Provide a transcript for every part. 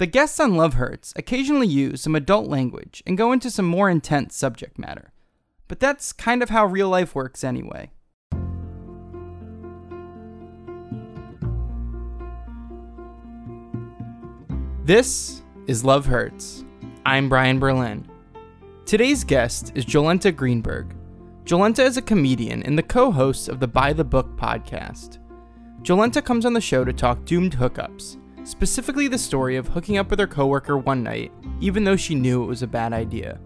The guests on Love Hurts occasionally use some adult language and go into some more intense subject matter. But that's kind of how real life works anyway. This is Love Hurts. I'm Brian Berlin. Today's guest is Jolenta Greenberg. Jolenta is a comedian and the co host of the By the Book podcast. Jolenta comes on the show to talk doomed hookups, specifically the story of hooking up with her coworker one night, even though she knew it was a bad idea.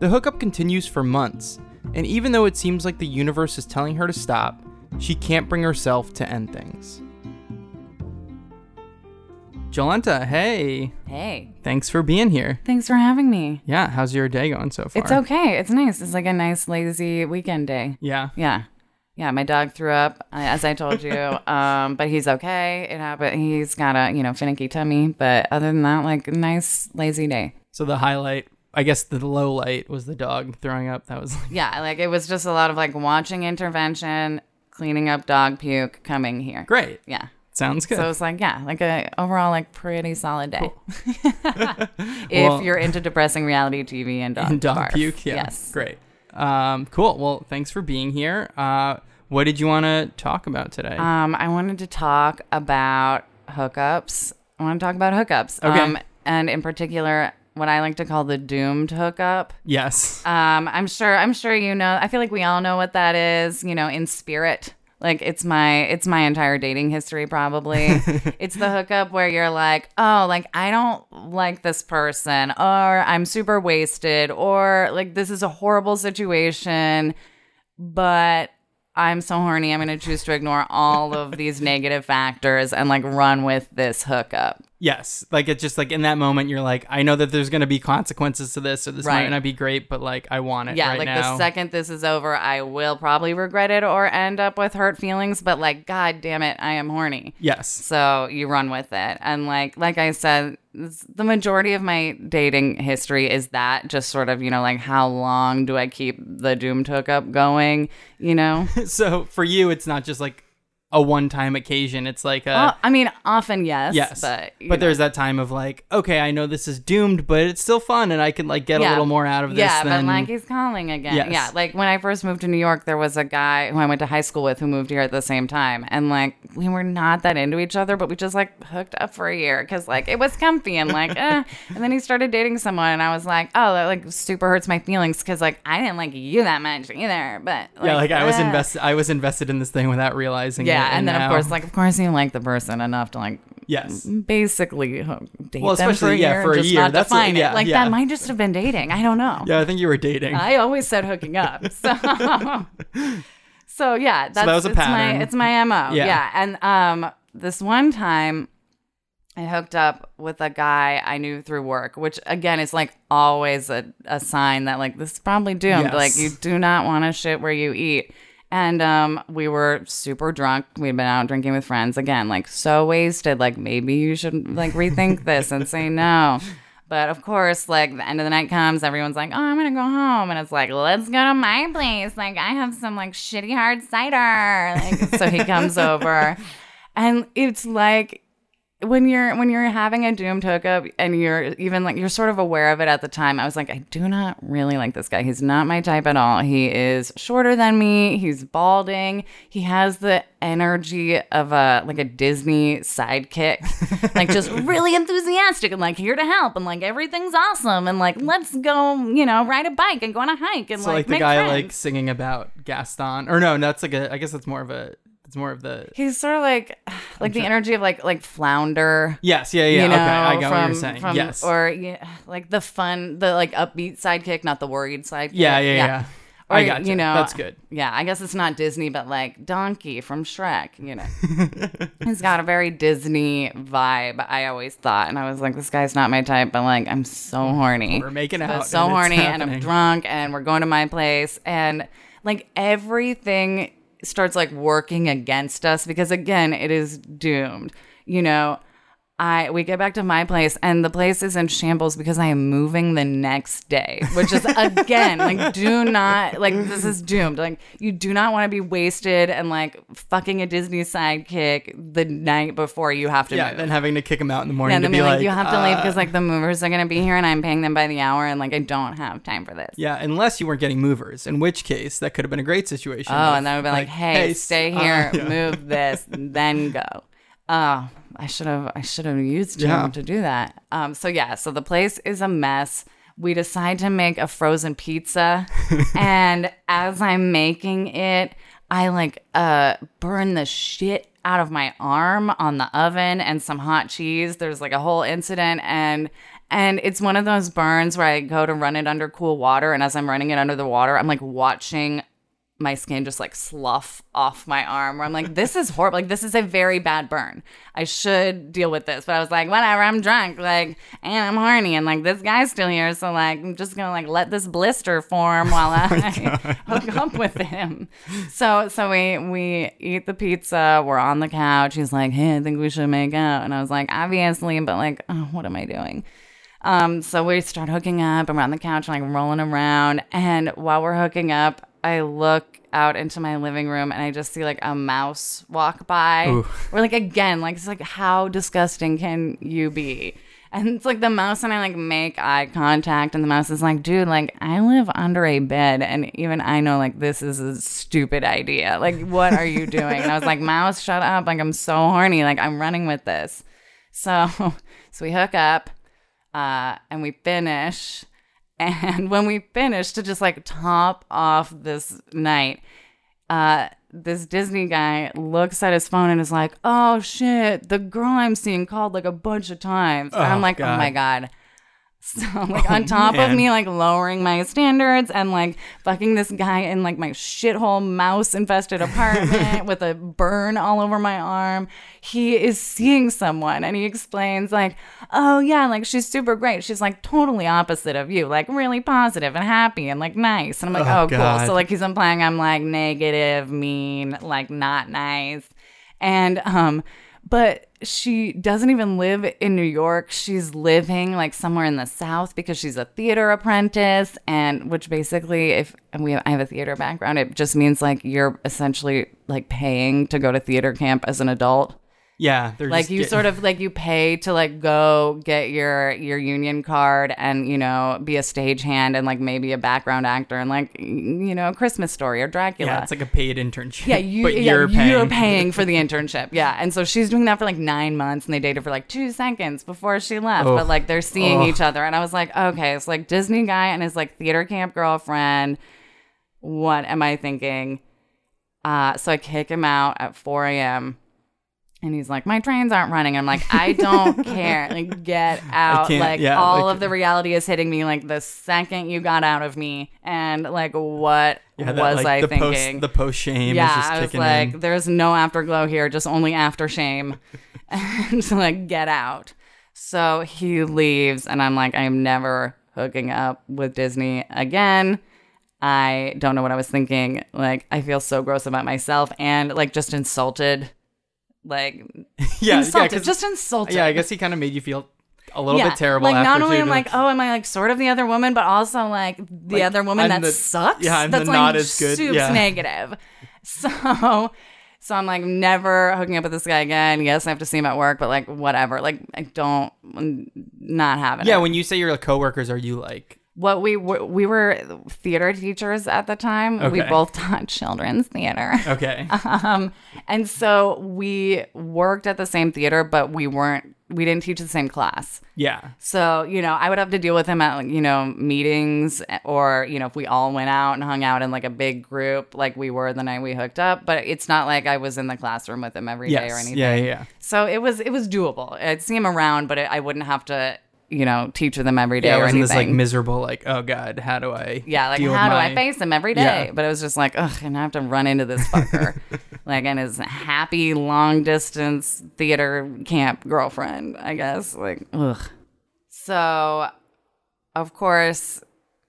The hookup continues for months, and even though it seems like the universe is telling her to stop, she can't bring herself to end things. Jolenta, hey, Hey, thanks for being here. thanks for having me. Yeah, how's your day going so far? It's okay. It's nice. It's like a nice, lazy weekend day. Yeah. Yeah. Yeah, my dog threw up, uh, as I told you, um, but he's okay. It happened. He's got a, you know, finicky tummy, but other than that, like, nice, lazy day. So the highlight, I guess the low light was the dog throwing up. That was Yeah, like, it was just a lot of, like, watching intervention, cleaning up dog puke, coming here. great. Yeah. Sounds good. So it's like, yeah, like a overall, like, pretty solid day. if Well- you're into depressing reality TV and dog, and dog barf. puke. Yeah. Yes. Great. Um, cool. Well, thanks for being here. Uh, what did you want to talk about today? Um, I wanted to talk about hookups. I want to talk about hookups. Okay. Um, and in particular, what I like to call the doomed hookup. yes. Um, I'm sure. I'm sure you know. I feel like we all know what that is. You know, in spirit. Like it's my it's my entire dating history probably. it's the hookup where you're like, "Oh, like I don't like this person or I'm super wasted or like this is a horrible situation, but I'm so horny. I'm going to choose to ignore all of these negative factors and like run with this hookup." Yes. Like it's just like in that moment, you're like, I know that there's going to be consequences to this, so this might not be great, but like I want it Yeah, right like now. the second this is over, I will probably regret it or end up with hurt feelings, but like god damn it, I am horny. yes. So you run with it. And like like I said, the majority of my dating history is that just sort of, you know, like how long do I keep the doomed hookup going, you know? So for you, it's not just like a one-time occasion. It's like a Well, I mean, often yes, yes. but but know. there's that time of like, okay, I know this is doomed, but it's still fun, and I can like get a little more out of this. Yeah, than, but like he's calling again. Yes. Yeah, like when I first moved to New York, there was a guy who I went to high school with who moved here at the same time, and like we were not that into each other, but we just like hooked up for a year because like it was comfy and like, eh. and then he started dating someone, and I was like, oh, that like super hurts my feelings because like I didn't like you that much either, but yeah, like I was eh. invested. I was invested in this thing without realizing. it, Yeah, and then now- of course, like of course you like the person enough to like yes, basically date Well, them for a especially, yeah, year, for a and just year. not That's a- define yeah, it. Like yeah. that might just have been dating. I don't know. yeah, I think you were dating. I always said hooking up. So, so yeah, that's that was a it's pattern. my it's my mo. Yeah. Yeah. and um, this one time, I hooked up with a guy I knew through work, which again is like always a, a sign that like this is probably doomed. Yes. Like you do not want to shit where you eat. And um, we were super drunk. We'd been out drinking with friends again, like so wasted. Like maybe you should like rethink this and say no. But of course, like the end of the night comes, everyone's like, "Oh, I'm gonna go home," and it's like, "Let's go to my place. Like I have some like shitty hard cider." Like so he comes over, and it's like when you're when you're having a doomed hookup and you're even like you're sort of aware of it at the time i was like i do not really like this guy he's not my type at all he is shorter than me he's balding he has the energy of a like a disney sidekick like just really enthusiastic and like here to help and like everything's awesome and like let's go you know ride a bike and go on a hike and so like, like, the guy friends. like singing about Gaston, or no, that's like a. I guess that's more of a. It's more of the. he's sort of like like the energy of like like flounder Yes, yeah, yeah. you know, okay, I got from, what you're saying. from- yes. Or yeah, like the fun, the like upbeat sidekick, not the worried sidekick. yeah, yeah, yeah. Or, I got you know, That's good. Yeah, I guess it's not Disney, but like Donkey from Shrek, you know. He's got a very Disney vibe, I always thought. And I was like, this guy's not my type, but like, I'm so horny. We're making out. so and horny, and I'm drunk, and we're going to my place. And like, everything starts like working against us because, again, it is doomed. You know, I we get back to my place and the place is in shambles because I am moving the next day, which is again like do not like this is doomed. Like you do not want to be wasted and like fucking a Disney sidekick the night before you have to Yeah, move. then having to kick him out in the morning Yeah, and to then be like, like, you have to leave uh, because like the movers are gonna be here and I'm paying them by the hour and like I don't have time for this. Yeah, unless you weren't getting movers, in which case that could have been a great situation. Oh, of, and then would be like, hey, s- stay uh, here, yeah. move this, then go. Oh, I should have I should have used him Yeah. to do that. Um, so yeah, so the place is a mess. We decide to make a frozen pizza, and as I'm making it, I like uh burn the shit out of my arm on the oven and some hot cheese. There's like a whole incident and and it's one of those burns where I go to run it under cool water and as I'm running it under the water, I'm like watching my skin just like slough off my arm where I'm like, this is horrible. Like, this is a very bad burn. I should deal with this. But I was like, whatever, I'm drunk. Like, and I'm horny. And like, this guy's still here. So like, I'm just gonna like let this blister form while I hook up with him. So, so we, we eat the pizza. We're on the couch. He's like, hey, I think we should make out. And I was like, obviously, but like, oh, what am I doing? Um, so we start hooking up. On the couch, like rolling around. And while we're hooking up, I look out into my living room and I just see like a mouse walk by. Ooh. We're like, again, like, it's like, how disgusting can you be? And it's like the mouse and I like make eye contact, and the mouse is like, dude, like, I live under a bed, and even I know like this is a stupid idea. Like, what are you doing? And I was like, mouse, shut up. Like, I'm so horny. Like, I'm running with this. So, so we hook up uh, and we finish. And when we finish, to just like top off this night, uh, this Disney guy looks at his phone and is like, "Oh shit, the girl I'm seeing called like a bunch of times." And I'm Oh, like, "Oh my God. God." So like on top of me like lowering my standards and like fucking this guy in like my shithole mouse infested apartment with a burn all over my arm, he is seeing someone and he explains like, "Oh yeah, like she's super great. She's like totally opposite of you, like really positive and happy and like nice." And I'm like, Oh, "Oh, cool." So like he's implying I'm like negative, mean, like not nice. And um but she doesn't even live in New York. She's living like somewhere in the South because she's a theater apprentice and which basically if we I have a theater background, it just means like you're essentially like paying to go to theater camp as an adult. Yeah, Like you get- sort of like you pay to like go get your your union card and you know be a stagehand and like maybe a background actor and like you know a Christmas story or Dracula. Yeah, it's like a paid internship. Yeah, you, but yeah, you're paying. you're paying for the internship. Yeah, and so she's doing that for like nine months, and they dated for like two seconds before she left. Oh. But like they're seeing Oh. each other, and I was like, okay, it's like Disney guy and his like theater camp girlfriend. What am I thinking? Uh, so I kick him out at 4 a.m. And he's like, my trains aren't running. I'm like, I don't care. Like, get out. Like, yeah, all like- of the reality is hitting me like the second you got out of me. And like, what Yeah, that, was like, I the thinking? Post, the post shame yeah, is just I was like, in. there's no afterglow here, just only after shame. and so, like, get out. So he leaves, and I'm like, I'm never hooking up with Disney again. I don't know what I was thinking. Like, I feel so gross about myself and like just insulted. Like, Yeah, insulted, yeah, just insulted. yeah. I guess he kind of made you feel a little Yeah, bit terrible. Like not only am like, oh, am I like sort of the other woman, but also like the Like, other woman I'm that the- sucks. yeah, I'm that's the like not as good- Soups yeah. negative. So, so I'm like never hooking up with this guy again. Yes, I have to see him at work, but like whatever. Like I don't, I'm not having yeah. it. When you say your coworkers, are you like? What we were, we were theater teachers at the time. We both taught children's theater. Okay. Um, and so we worked at the same theater, but we weren't, we didn't teach the same class. yeah. So, you know, I would have to deal with him at, you know, meetings or, you know, if we all went out and hung out in like a big group, like we were the night we hooked up. But it's not like I was in the classroom with him every day Yes. or anything. Yeah. Yeah. So it was, it was doable. I'd see him around, but it, I wouldn't have to, you know, teach them every day Yeah. Or anything. this like miserable, like, oh god, how do I? Yeah, like how do I face him every day? Yeah. But it was just like, ugh, and I have to run into this fucker, like, and his happy long distance theater camp girlfriend, I guess. Like, ugh. So, of course,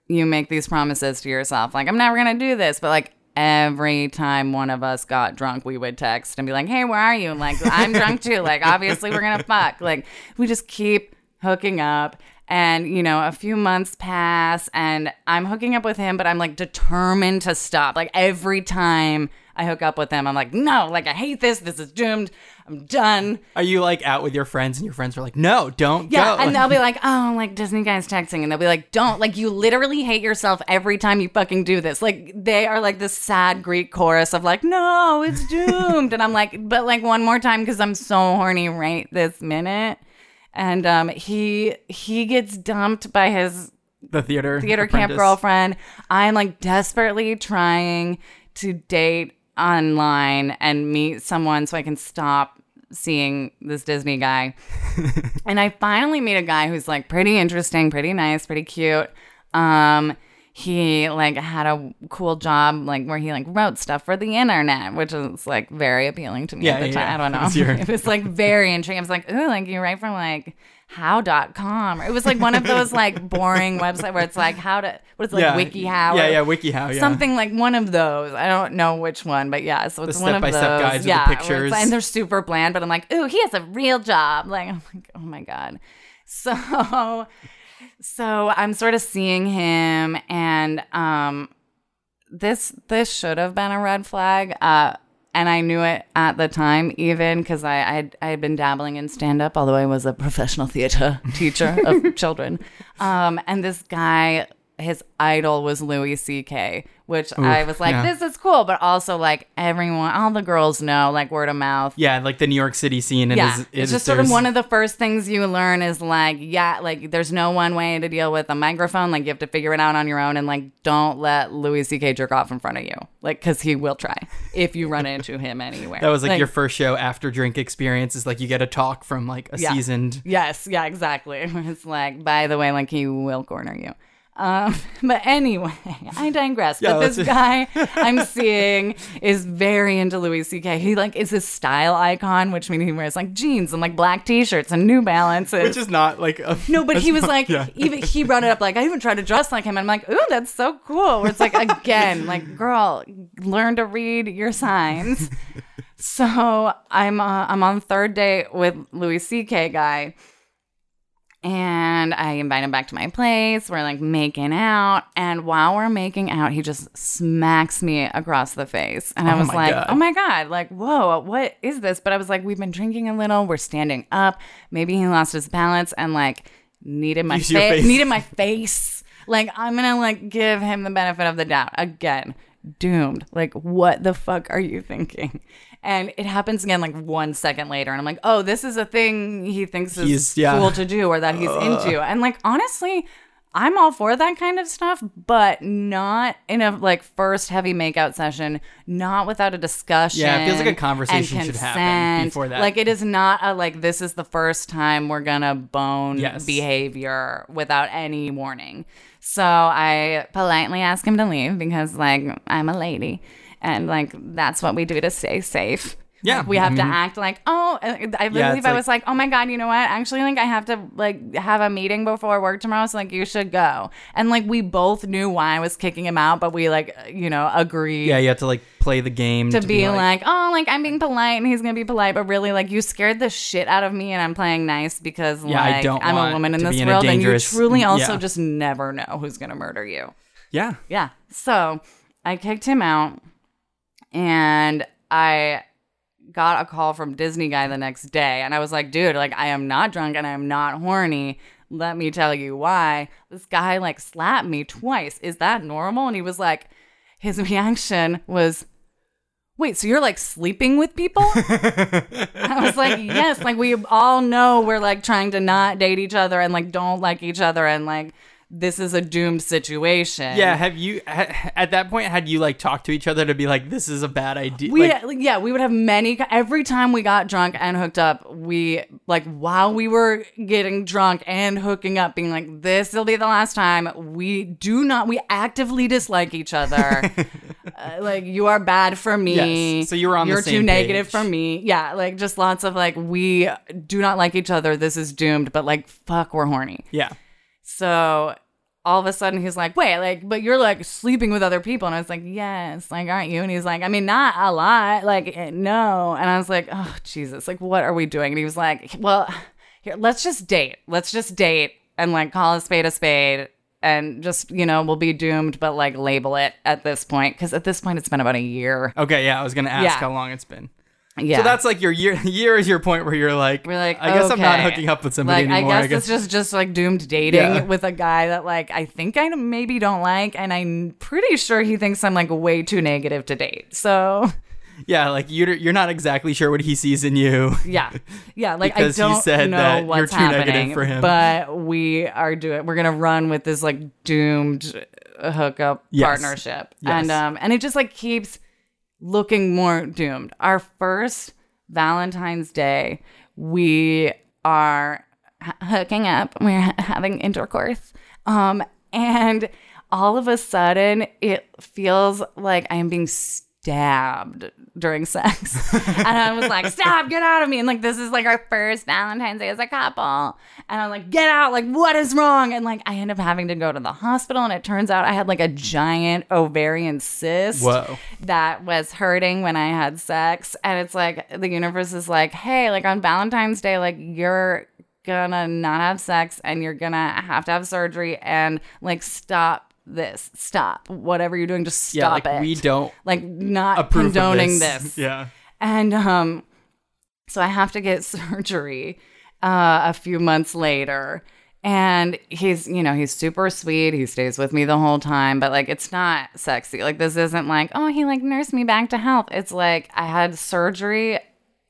you make these promises to yourself, like, I'm never gonna do this, but like every time one of us got drunk, we would text and be like, "Hey, where are you?" And like, I'm drunk too. Like, obviously, we're gonna fuck. Like, we just keep hooking up. And, you know, a few months pass and I'm hooking up with him, but I'm like determined to stop. Like every time I hook up with him, I'm like, no, like I hate this. This is doomed. I'm done. Are you like out with your friends and your friends are like, no, don't Yeah, go? and they'll be like, "Oh, like Disney guys texting," and they'll be like, "Don't like you literally hate yourself every time you fucking do this." Like they are like this sad Greek chorus of like, "No, it's doomed," and I'm like, "But like one more time because I'm so horny right this minute." And um, he he gets dumped by his the theater theater camp girlfriend. I'm like desperately trying to date online and meet someone so I can stop seeing this Disney guy. and I finally meet a guy who's like pretty interesting, pretty nice, pretty cute. Um he like had a cool job like where he like wrote stuff for the internet, which is like very appealing to me Yeah, at the yeah, time. yeah. I don't know. It was your- it was like very intriguing. I was like, ooh, like you write from like how.com. It was like one of those like boring websites where it's like how to what is it, like yeah. WikiHow. Yeah, yeah, WikiHow. Yeah. Something like one of those. I don't know which one, but yeah. So it's one of those. step-by-step guides with the yeah, pictures. and they're super bland. But I'm like, ooh, he has a real job. Like, I'm like, oh my god. So, so I'm sort of seeing him, and um, this this should have been a red flag. Uh, and I knew it at the time, even because I I'd, I had been dabbling in stand up, although I was a professional theater teacher of children. Um, and this guy, his idol was Louis C.K., which I was like, yeah. this is cool, but also like everyone, all the girls know, like word of mouth. yeah, like the New York City scene. And Yeah, is, it's just sort of one of the first things you learn is like, yeah, like there's no one way to deal with a microphone. Like you have to figure it out on your own, and like don't let Louis C.K. jerk off in front of you, like because he will try if you run into him anywhere. That was like, your first show after drink experience. Is like you get a talk from like a Yeah. seasoned. Yes, yeah, exactly. It's like, by the way, like he will corner you. Um, but anyway, I digress. Yeah, but this guy I'm seeing is very into Louis C.K. He like is his style icon, which means he wears like jeans and like black t-shirts and New Balances. Which is not like a, No, but he was like, yeah. even he brought it up like, I even tried to dress like him. And I'm like, ooh, that's so cool. Where it's like, again, like, girl, learn to read your signs. so I'm uh, I'm on third date with Louis C.K. guy, and I invite him back to my place. We're like making out, and while we're making out, he just smacks me across the face, and I Oh was like, God. oh my god, like, whoa, what is this? But I was like, we've been drinking a little. We're standing up. Maybe he lost his balance and like needed my your face. Needed my face. Like I'm gonna like give him the benefit of the doubt again. Doomed. Like what the fuck are you thinking? And it happens again like one second later, and I'm like, oh, this is a thing he thinks is yeah. cool to do or that he's into. And like honestly, I'm all for that kind of stuff, but not in a like first heavy makeout session, not without a discussion. Yeah, it feels like a conversation should happen before that. Like it is not a like this is the first time we're gonna bone Yes. behavior without any warning. So I politely ask him to leave because like I'm a lady and like that's what we do to stay safe. Yeah, we have I to mm-hmm. act like oh I believe it's I like- was like oh my god you know what actually like I have to like have a meeting before work tomorrow so like you should go and like we both knew why I was kicking him out but we like you know agreed Yeah, you have to like play the game to, be, like, oh, like I'm being polite and he's gonna be polite, but really, like you scared the shit out of me, and I'm playing nice because Yeah, I like don't I'm a woman in this in world, and you truly also yeah. just never know who's gonna murder you. yeah. Yeah. So I kicked him out, and I got a call from Disney guy the next day, and I was like, dude, like I am not drunk and I am not horny. Let me tell you why. This guy like slapped me twice. Is that normal? And he was like, his reaction was, wait, so you're like sleeping with people? I was like, yes, like we all know we're like trying to not date each other and like don't like each other and like this is a doomed situation. Yeah, have you ha, at that point had you like talked to each other to be like this is a bad idea? We like, yeah, we would have many every time we got drunk and hooked up, we like while we were getting drunk and hooking up being like this will be the last time. We do not we actively dislike each other. uh, like you are bad for me. Yes, so you were on the You're too same negative page. for me. Yeah, like just lots of like we do not like each other. This is doomed, but like fuck we're horny. yeah. So all of a sudden he's like, wait, like, but you're like sleeping with other people. And I was like, yes, like, aren't you? And he's like, I mean, not a lot, like, eh, no. And I was like, oh, Jesus, like, what are we doing? And he was like, well, here, let's just date. Let's just date and like call a spade a spade and just, you know, we'll be doomed, but like label it at this point. Cause at this point, it's been about a year. Okay, yeah, I was gonna ask Yeah. how long it's been. Yeah. So that's like your year. Year is your point where you're like, We're like, I guess I'm not hooking up with somebody like, anymore. I guess, it's just just like doomed dating Yeah. with a guy that like I think I maybe don't like, and I'm pretty sure he thinks I'm like way too negative to date. So yeah, like you're you're not exactly sure what he sees in you. yeah, yeah, like I don't said know that what's you're too negative happening, for him. but we are doing. We're gonna run with this like doomed hookup Yes. partnership, Yes. and um, and it just like keeps looking more doomed. Our first Valentine's Day, we are h- hooking up. We're ha- having intercourse. Um, and all of a sudden, it feels like I am being stabbed during sex. and I was like, stop, get out of me. And like, this is like our first Valentine's Day as a couple. And I'm like, get out. Like, what is wrong? And like, I end up having to go to the hospital. And it turns out I had like a giant ovarian cyst Whoa. that was hurting when I had sex. And it's like the universe is like, hey, like on Valentine's Day, like you're gonna not have sex and you're gonna have to have surgery and like stop this. Stop. Whatever you're doing, just Yeah, stop like it. we don't like not condoning this. Yeah. And um so I have to get surgery uh a few months later. And he's, you know, he's super sweet. He stays with me the whole time, but like it's not sexy. Like this isn't like, oh, he like nursed me back to health. It's like I had surgery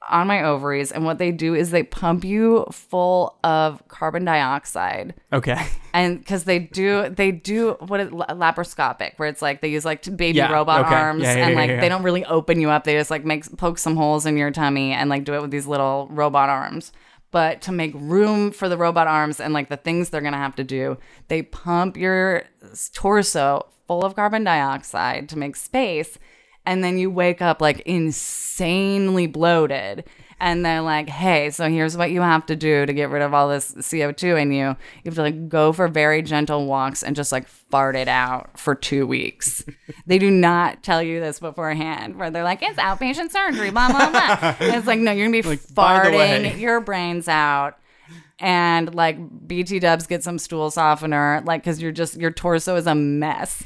on my ovaries and what they do is they pump you full of carbon dioxide Okay. and because they do they do what is laparoscopic where it's like they use like baby Yeah, robot okay. arms Yeah, yeah, and like they don't really open you up they just like make poke some holes in your tummy and like do it with these little robot arms but to make room for the robot arms and like the things they're gonna have to do they pump your torso full of carbon dioxide to make space and then you wake up like insanely bloated. And they're like hey so here's what you have to do to get rid of all this co2 in you. You have to like go for very gentle walks and just like fart it out for two weeks. They do not tell you this beforehand where they're like it's outpatient surgery blah blah blah. And it's like no you're gonna be Like, by the way. farting your brains out. And like bt dubs get some stool softener like because you're just your torso is a mess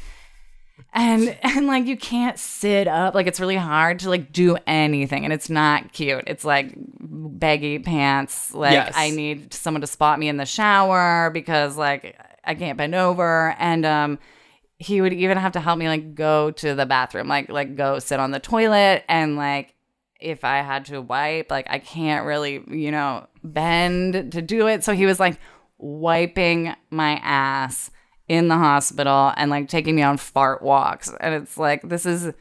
and and like you can't sit up. Like it's really hard to like do anything and it's not cute. It's like baggy pants. Like Yes. i need someone to spot me in the shower because like i can't bend over. And um he would even have to help me like go to the bathroom like like go sit on the toilet. And like if i had to wipe like i can't really you know bend to do it. So he was like wiping my ass in the hospital and like taking me on fart walks. And it's like this is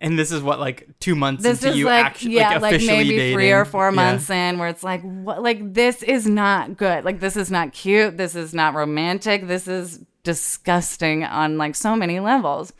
And this is what like two months this into is you like actually yeah like like officially maybe dating. three or four Yeah. months in where it's like what like this is not good. Like this is not cute. This is not romantic. This is disgusting on like so many levels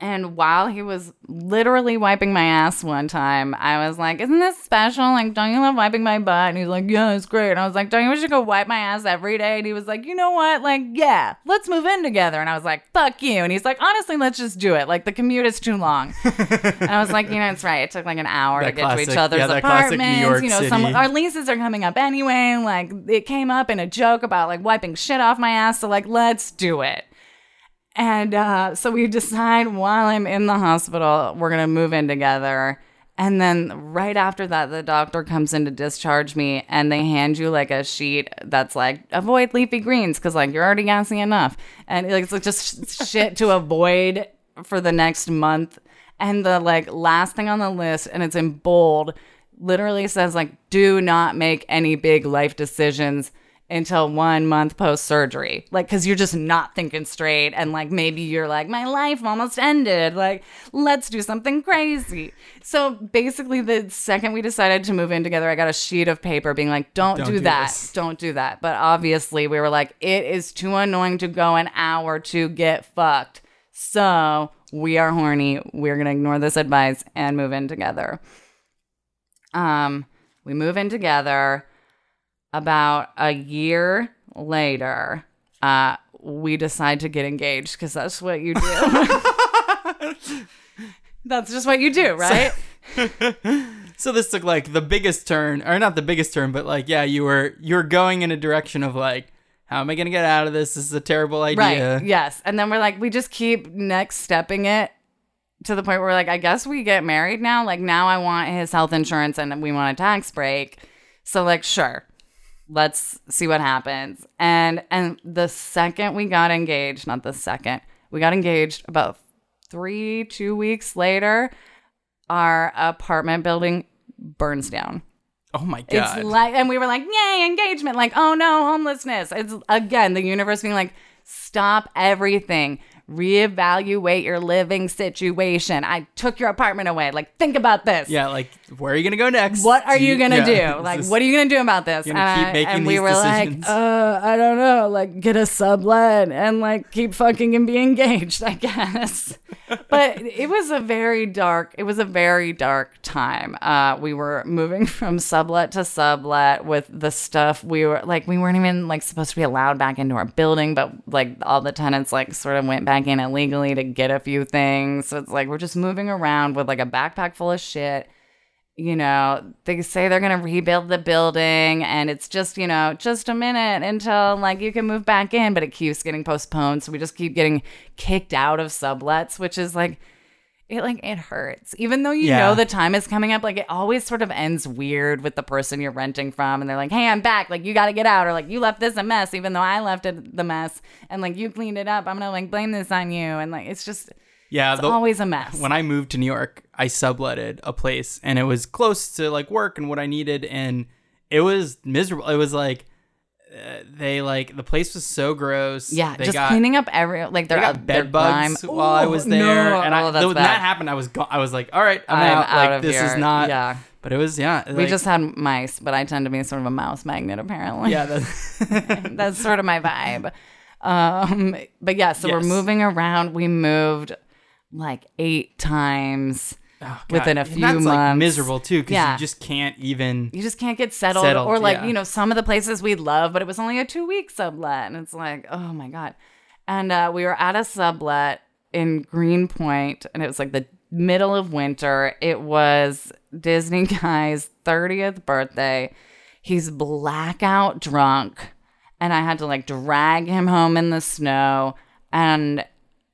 and while he was literally wiping my ass one time, I was like, Isn't this special? Like, don't you love wiping my butt? And he's like, Yeah, it's great. And I was like, Don't you wish you could wipe my ass every day? And he was like, You know what? Like, yeah, let's move in together. And I was like, Fuck you. And he's like, Honestly, let's just do it. Like, the commute is too long. and I was like, You know, it's right. It took like an hour That to get to each other's yeah, classic apartments. You know, some City. our leases are coming up anyway. Like, it came up in a joke about like wiping shit off my ass. So, like, let's do it. And uh, so we decide while I'm in the hospital, we're going to move in together. And then right after that, the doctor comes in to discharge me and they hand you like a sheet that's like, avoid leafy greens because like you're already gassy enough. And like, it's just shit to avoid for the next month. And the like last thing on the list, and it's in bold, literally says like, do not make any big life decisions until one month post surgery. Like, cause you're just not thinking straight. And like, maybe you're like, my life almost ended. Like, let's do something crazy. So basically, the second we decided to move in together, I got a sheet of paper being like, don't, Don't do, do that. this. Don't do that. But obviously, we were like, it is too annoying to go an hour to get fucked. So we are horny. We're going to ignore this advice and move in together. Um, we move in together about a year later, uh, we decide to get engaged because that's what you do. that's just what you do, right? So this took like the biggest turn, or not the biggest turn, but like yeah, you were you were going in a direction of like, how am I gonna get out of this? This is a terrible idea. Right. Yes. And then we're like, we just keep next stepping it to the point where we're like, I guess we get married now. Like now I want his health insurance and we want a tax break. So like, sure. Let's see what happens. And and the second we got engaged, not the second, we got engaged about three, two weeks later, our apartment building burns down. Oh my god. It's like, and we were like, yay, engagement. Like, oh no, homelessness. It's again the universe being like, stop everything. Reevaluate your living situation. I took your apartment away. Like, think about this. yeah, like where are you gonna go next? What are Do you gonna yeah, do? Like, what are you gonna do about this? Keep I- and we were decisions. like, uh, I don't know, like get a sublet and like keep fucking and be engaged, I guess. but it was a very dark. It was a very dark time. Uh, we were moving from sublet to sublet with the stuff. We were like, we weren't even like supposed to be allowed back into our building, but like all the tenants like sort of went back in illegally to get a few things. So it's like we're just moving around with like a backpack full of shit you know, they say they're going to rebuild the building and it's just, you know, just a minute until like you can move back in, but it keeps getting postponed. So we just keep getting kicked out of sublets, which is like, it like it hurts. Even though you Yeah. know the time is coming up, like it always sort of ends weird with the person you're renting from and they're like, "Hey, I'm back. Like you got to get out." Or like, "You left this a mess even though I left it the mess." And like you cleaned it up. I'm to like blame this on you. And like it's just yeah, it's the- always a mess. when I moved to New York, I subletted a place and it was close to like work and what I needed and it was miserable. It was like uh, they like the place was so gross. yeah, they just got, cleaning up every like They their got their bed bugs while I was there, no. and I, Oh, when bad. that happened, I was go- I was like, all right, I'm, I'm out. out Like this here. is not. Yeah. But it was yeah. We like- just had mice, but I tend to be sort of a mouse magnet apparently. yeah. That, That's sort of my vibe. Um, but yeah, so we're moving around. We moved like eight times oh, within a few months. like miserable too because Yeah. you just can't even. You just can't get settled, Settled, or like yeah. you know some of the places we love, but it was only a two week sublet, and it's like oh my god. And uh, we were at a sublet in Greenpoint, and it was like the middle of winter. It was Disney guy's thirtieth birthday. He's blackout drunk, and I had to like drag him home in the snow, and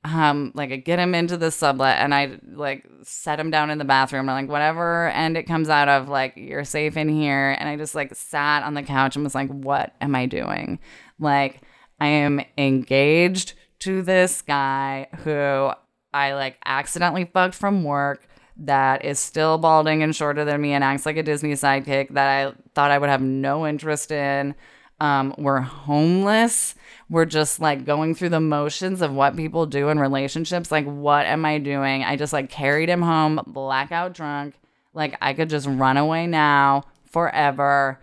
um like I get him into the sublet and I like set him down in the bathroom. I'm like, whatever and it comes out of, like you're safe in here. And I just like sat on the couch and was like, what am I doing? Like I am engaged to this guy who I like accidentally fucked from work that is still balding and shorter than me and acts like a Disney sidekick that I thought I would have no interest in. Um, we're homeless. We're just like going through the motions of what people do in relationships. Like, what am I doing? I just like carried him home, blackout drunk. Like, I could just run away now forever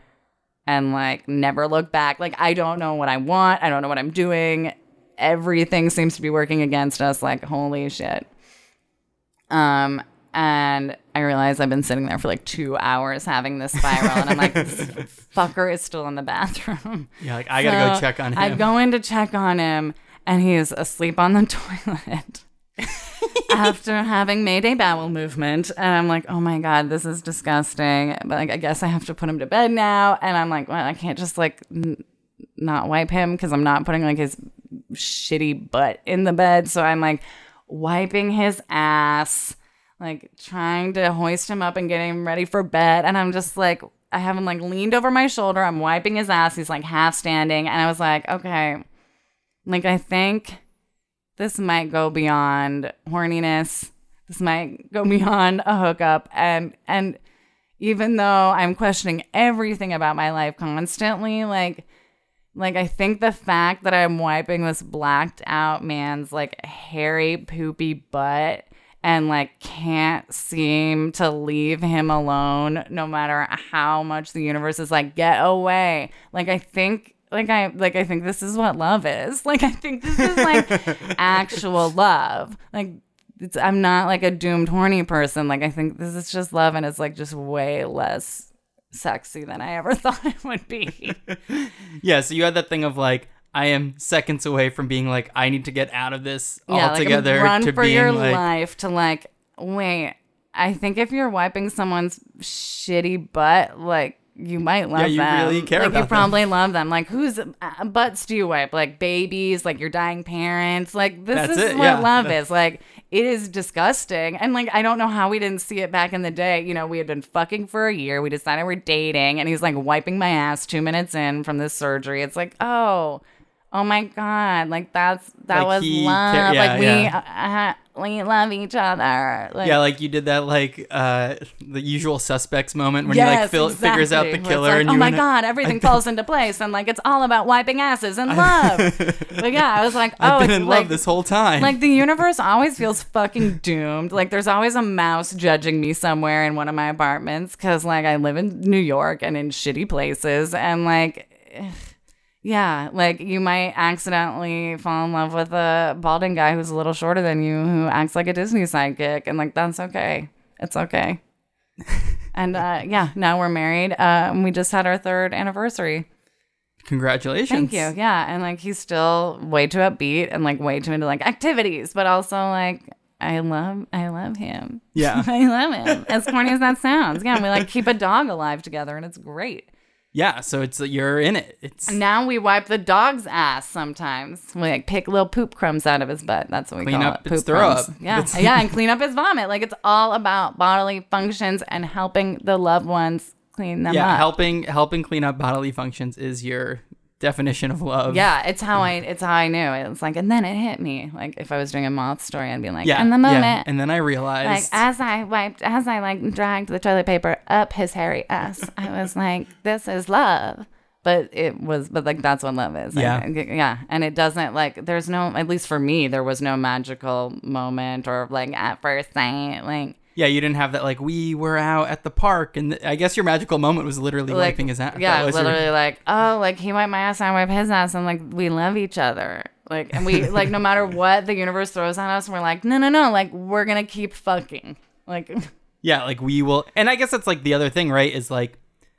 and like never look back. Like, I don't know what I want. I don't know what I'm doing. Everything seems to be working against us. Like, holy shit. Um, and I realize I've been sitting there for like two hours having this spiral, and I'm like, this fucker is still in the bathroom. Yeah, like I gotta go check on him. I go in to check on him, and he's asleep on the toilet after having made a bowel movement. And I'm like, oh my god, this is disgusting. But like, I guess I have to put him to bed now. And I'm like, well, I can't just like n- not wipe him because I'm not putting like his shitty butt in the bed. So I'm like wiping his ass, like trying to hoist him up and get him ready for bed. And I'm just like, I have him like leaned over my shoulder. I'm wiping his ass. He's like half standing. And I was like, okay, like I think this might go beyond horniness. This might go beyond a hookup. And, and, even though I'm questioning everything about my life constantly, like like I think the fact that I'm wiping this blacked out man's like hairy poopy butt and like can't seem to leave him alone no matter how much the universe is like get away. Like I think like I like I think this is what love is. Like I think this is like actual love. Like it's, I'm not like a doomed horny person. Like I think this is just love and it's like just way less sexy than I ever thought it would be. yeah, so you had that thing of like I am seconds away from being like, I need to get out of this yeah, altogether. like run to for being your like, life to like, wait, I think if you're wiping someone's shitty butt, like you might love yeah, you them. really care like you them. probably love them. Like whose uh, butts do you wipe? Like babies, like your dying parents. Like this That's is it, what yeah. love is. Like it is disgusting. And like I don't know how we didn't see it back in the day. You know, we had been fucking for a year. We decided we're dating, and he's like wiping my ass two minutes in from this surgery. It's like, oh, oh my god, like that's that Like was he love. yeah, like we yeah. uh, we love each other. Like, Yeah, like you did that, like uh the usual suspects moment when he like Yes, fil- figures out the exactly. Killer, like, and oh you my god, everything falls into place, and like it's all about wiping asses and love. but yeah, I was like, oh, I've been in like, love this whole time. like the universe always feels fucking doomed. Like there's always a mouse judging me somewhere in one of my apartments because like I live in New York and in shitty places, and like. Yeah, like you might accidentally fall in love with a balding guy who's a little shorter than you who acts like a Disney sidekick, and like that's okay. It's okay. and uh, yeah, now we're married. Uh, we just had our third anniversary. Congratulations. Thank you. Yeah, and like he's still way too upbeat and like way too into like activities, but also like I love I love him. Yeah. I love him. As corny as that sounds. Yeah, we like keep a dog alive together, and it's great. Yeah, so it's you're in it. It's Now we wipe the dog's ass sometimes. We like pick little poop crumbs out of his butt. That's what we Clean call up it. Poop throw crumbs. up. Yeah, It's- yeah, and clean up his vomit. Like it's all about bodily functions and helping the loved ones clean them yeah, up. helping helping clean up bodily functions is your definition of love. Yeah, it's how I it's how I knew. It's like and then it hit me. Like if I was doing a moth story, I'd be like, Yeah. in the yeah. moment. And then I realized Like as I wiped, as I like dragged the toilet paper up his hairy ass, I was like, "This is love." But it was, but like that's what love is. Like, Yeah. yeah. And it doesn't like. There's no, at least for me, there was no magical moment or like at first sight. Like, yeah, you didn't have that like we were out at the park and th- I guess your magical moment was literally like wiping his ass. Yeah, was your- literally like, oh, like he wiped my ass, I wipe his ass, and like we love each other. Like, and we like no matter what the universe throws at us, we're like, no, no, no, like we're gonna keep fucking. Like, Yeah, like we will. And I guess that's like the other thing, right? Is like,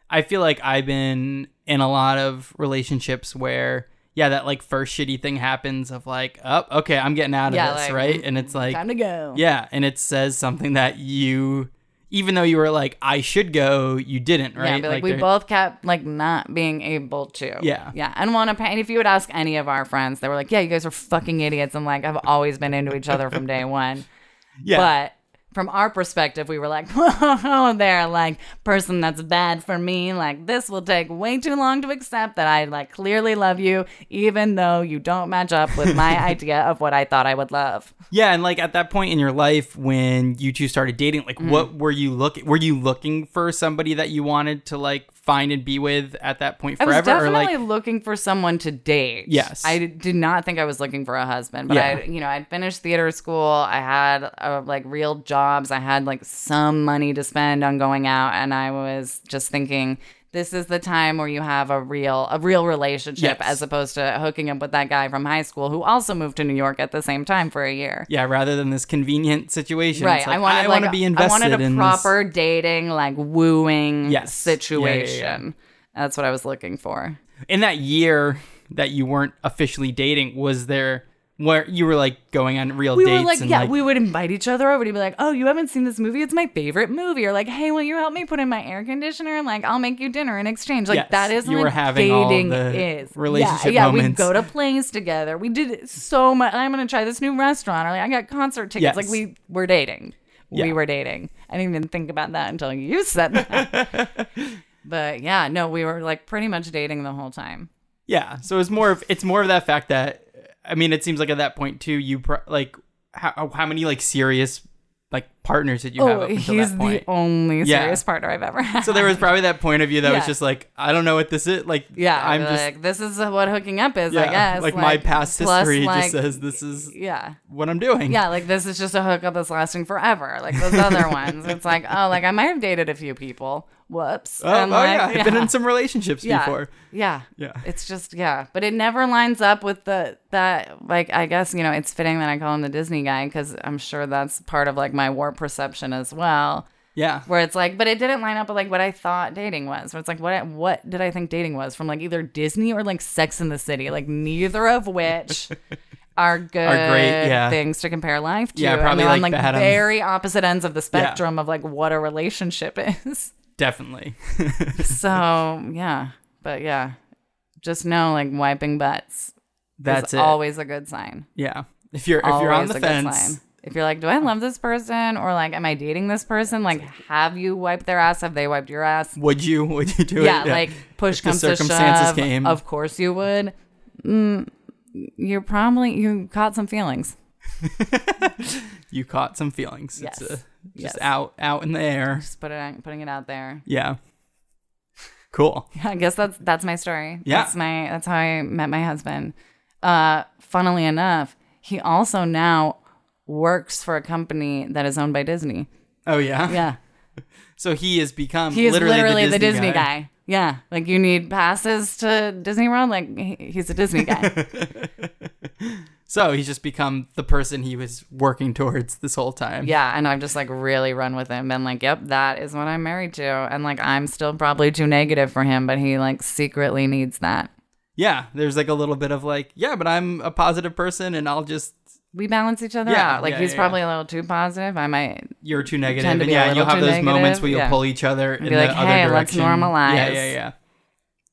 I feel like I've been in a lot of relationships where, yeah, that like first shitty thing happens of like, oh, okay, I'm getting out of Yeah, this, like, right? Mm, and it's like, time to go. yeah, and it says something that you, even though you were like, I should go, you didn't, right? Yeah, but like, we both kept like not being able to. Yeah. Yeah. And want to pay. And if you would ask any of our friends, they were like, yeah, you guys are fucking idiots. And like, I've always been into each other from day one. yeah, But from our perspective, we were like, whoa, there, like, person that's bad for me. Like, this will take way too long to accept that I, like, clearly love you, even though you don't match up with my idea of what I thought I would love. yeah, and like at that point in your life when you two started dating, like, Mm-hmm. what were you looking? Were you looking for somebody that you wanted to like find and be with at that point forever. I was forever, or definitely like? looking for someone to date. Yes. I did not think I was looking for a husband, but Yeah. I, you know, I'd finished theater school. I had uh, like real jobs. I had like some money to spend on going out, and I was just thinking. This is the time where you have a real a real relationship Yes. as opposed to hooking up with that guy from high school who also moved to New York at the same time for a year. Yeah, rather than this convenient situation. Right. Like, I wanted I like want to be invested I wanted a in proper dating like wooing Yes. Yeah, yeah, yeah. situation. That's what I was looking for. In that year that you weren't officially dating, was there where you were like going on real we dates? were like, and, yeah, we would invite each other over to be like, oh, you haven't seen this movie? It's my favorite movie. Or like, hey, will you help me put in my air conditioner? And like, I'll make you dinner in exchange. Like, Yes, that is you what were having all dating the is. relationship yeah, yeah, we go to plays together. We did so much. I'm gonna try this new restaurant. Or like, I got concert tickets. Yes. Like, we were dating. Yeah. We were dating. I didn't even think about that until you said that. but yeah, no, we were like pretty much dating the whole time. Yeah. So it's more of it's more of that fact that I mean, it seems like at that point too, you pro- like how oh, how many like serious like partners did you have Oh, up he's that point? the only Yeah. serious partner I've ever had. so there was probably that point of view that was just like I don't know what this is. Like Yeah, I'm just like this is what hooking up is. I yeah, guess like, my past plus, history like, just says this is yeah, what I'm doing. yeah. Like this is just a hookup that's lasting forever. Like those other ones, it's like oh, like I might have dated a few people. Whoops. Oh, And, oh like, yeah, I've been in some relationships yeah, before. Yeah, Yeah. It's just yeah, but it never lines up with the that like I guess you know it's fitting that I call him the Disney guy because I'm sure that's part of like my warp perception as well. Yeah. where it's like, but it didn't line up with like what I thought dating was. Where it's like, what what did I think dating was from like either Disney or like Sex in the City? Like neither of which are good great, yeah. things to compare life to. Yeah, And probably, they're on like, like on- um, very opposite ends of the spectrum of like what a relationship is. Definitely. so yeah, but yeah, just know like wiping butts That's is always a good sign. yeah. If you're if you're on the a fence, sign. If you're like, do I love this person or like, am I dating this person? Like, have you wiped their ass? Have they wiped your ass? would you would you do Yeah, it? Yeah, like push the comes to circumstances shove. came. Of course you would. Mm, you're probably you caught some feelings. you caught some feelings. Yes. It's uh, just Yes. out out in the air. Just put it out, putting it out there. Yeah. Cool. I guess that's that's my story. Yeah. That's my that's how I met my husband. Uh funnily enough, he also now works for a company that is owned by Disney. Oh yeah. Yeah. So he has become He is literally, literally, the Disney, guy. Yeah. Like you need passes to Disney World, like he's a Disney guy. So he's just become the person he was working towards this whole time. yeah, and I've just like really run with him and like, yep, that is what I'm married to. And like I'm still probably too negative for him, but he like secretly needs that. Yeah. There's like a little bit of like, yeah, but I'm a positive person and I'll just We balance each other Yeah, out. Like yeah, he's yeah, probably a little too positive. I might you're too negative. To And a yeah, and you'll have those too moments where you'll pull each other in be the like, other "Hey, let's direction. Yeah, normalize." yeah, yeah.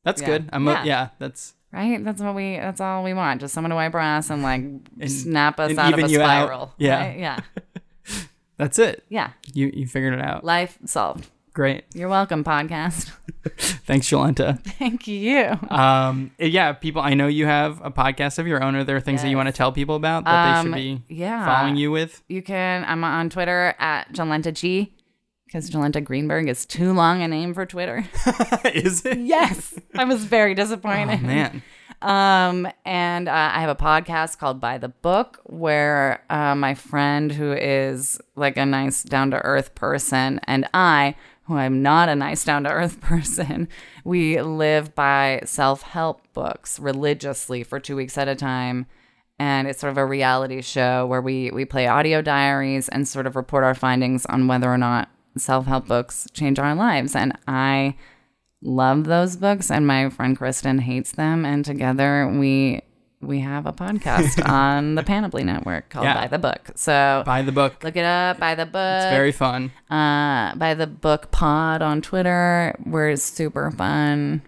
That's good. I'm. Yeah. yeah, that's right. That's what we. That's all we want. Just someone to wipe our ass and like snap us and out of a you out. spiral. Yeah. right? yeah, that's it. yeah. You you figured it out. Life solved. Great. You're welcome, podcast. Thanks, Jolenta. Thank you. Um, yeah, people. I know you have a podcast of your own. Are there things that you want to tell people about that they Um, should be yeah. following you with? You can. I'm on Twitter at Jolenta G because Jolenta Greenberg is too long a name for Twitter. Is it? yes, I was very disappointed. Oh disappointed. man. Um, and uh, I have a podcast called By the Book where uh, my friend, who is like a nice, down to earth person, and I, who I'm not a nice, down to earth person, we live by self help books religiously for two weeks at a time. And it's sort of a reality show where we, we play audio diaries and sort of report our findings on whether or not self help books change our lives. And I love those books and my friend Kristen hates them and together we we have a podcast on the Panoply Network called Yeah. By the Book. So Buy the book. look it up by the book. It's very fun. uh by the book pod on Twitter. We're super fun.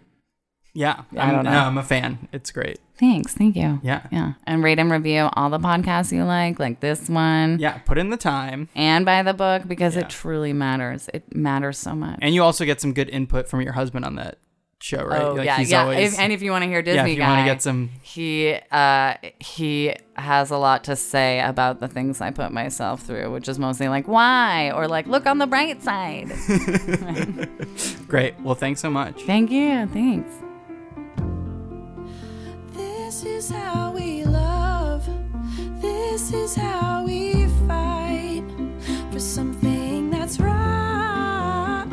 Yeah. I I'm, don't know. No, I'm a fan. It's great. Thanks, thank you. Yeah. Yeah. And rate and review all the podcasts you like, like this one. Yeah. Put in the time. And buy the book because Yeah. it truly matters. It matters so much. And you also get some good input from your husband on that show, right? Oh Like, yeah, he's yeah. always- if, and if you want to hear Disney yeah, if you guy, want to get some he uh he has a lot to say about the things I put myself through, which is mostly like why or like look on the bright side. great. Well, thanks so much. Thank you. Thanks. This is how we love. This is how we fight for something that's right.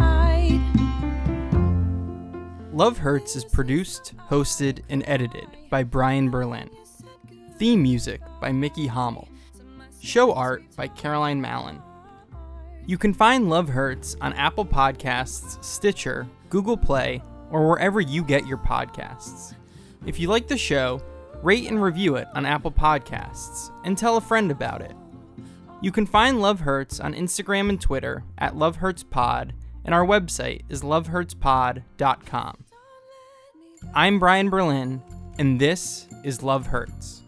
Love Hurts is produced, hosted, and edited by Brian Berlin. Theme music by Mickey Hommel. Show art by Caroline Mallon. You can find Love Hurts on Apple Podcasts, Stitcher, Google Play, or wherever you get your podcasts. If you like the show, rate and review it on Apple Podcasts and tell a friend about it. You can find Love Hurts on Instagram and Twitter at Love Hurts Pod, and our website is lovehurtspod.com. I'm Brian Berlin, and this is Love Hurts.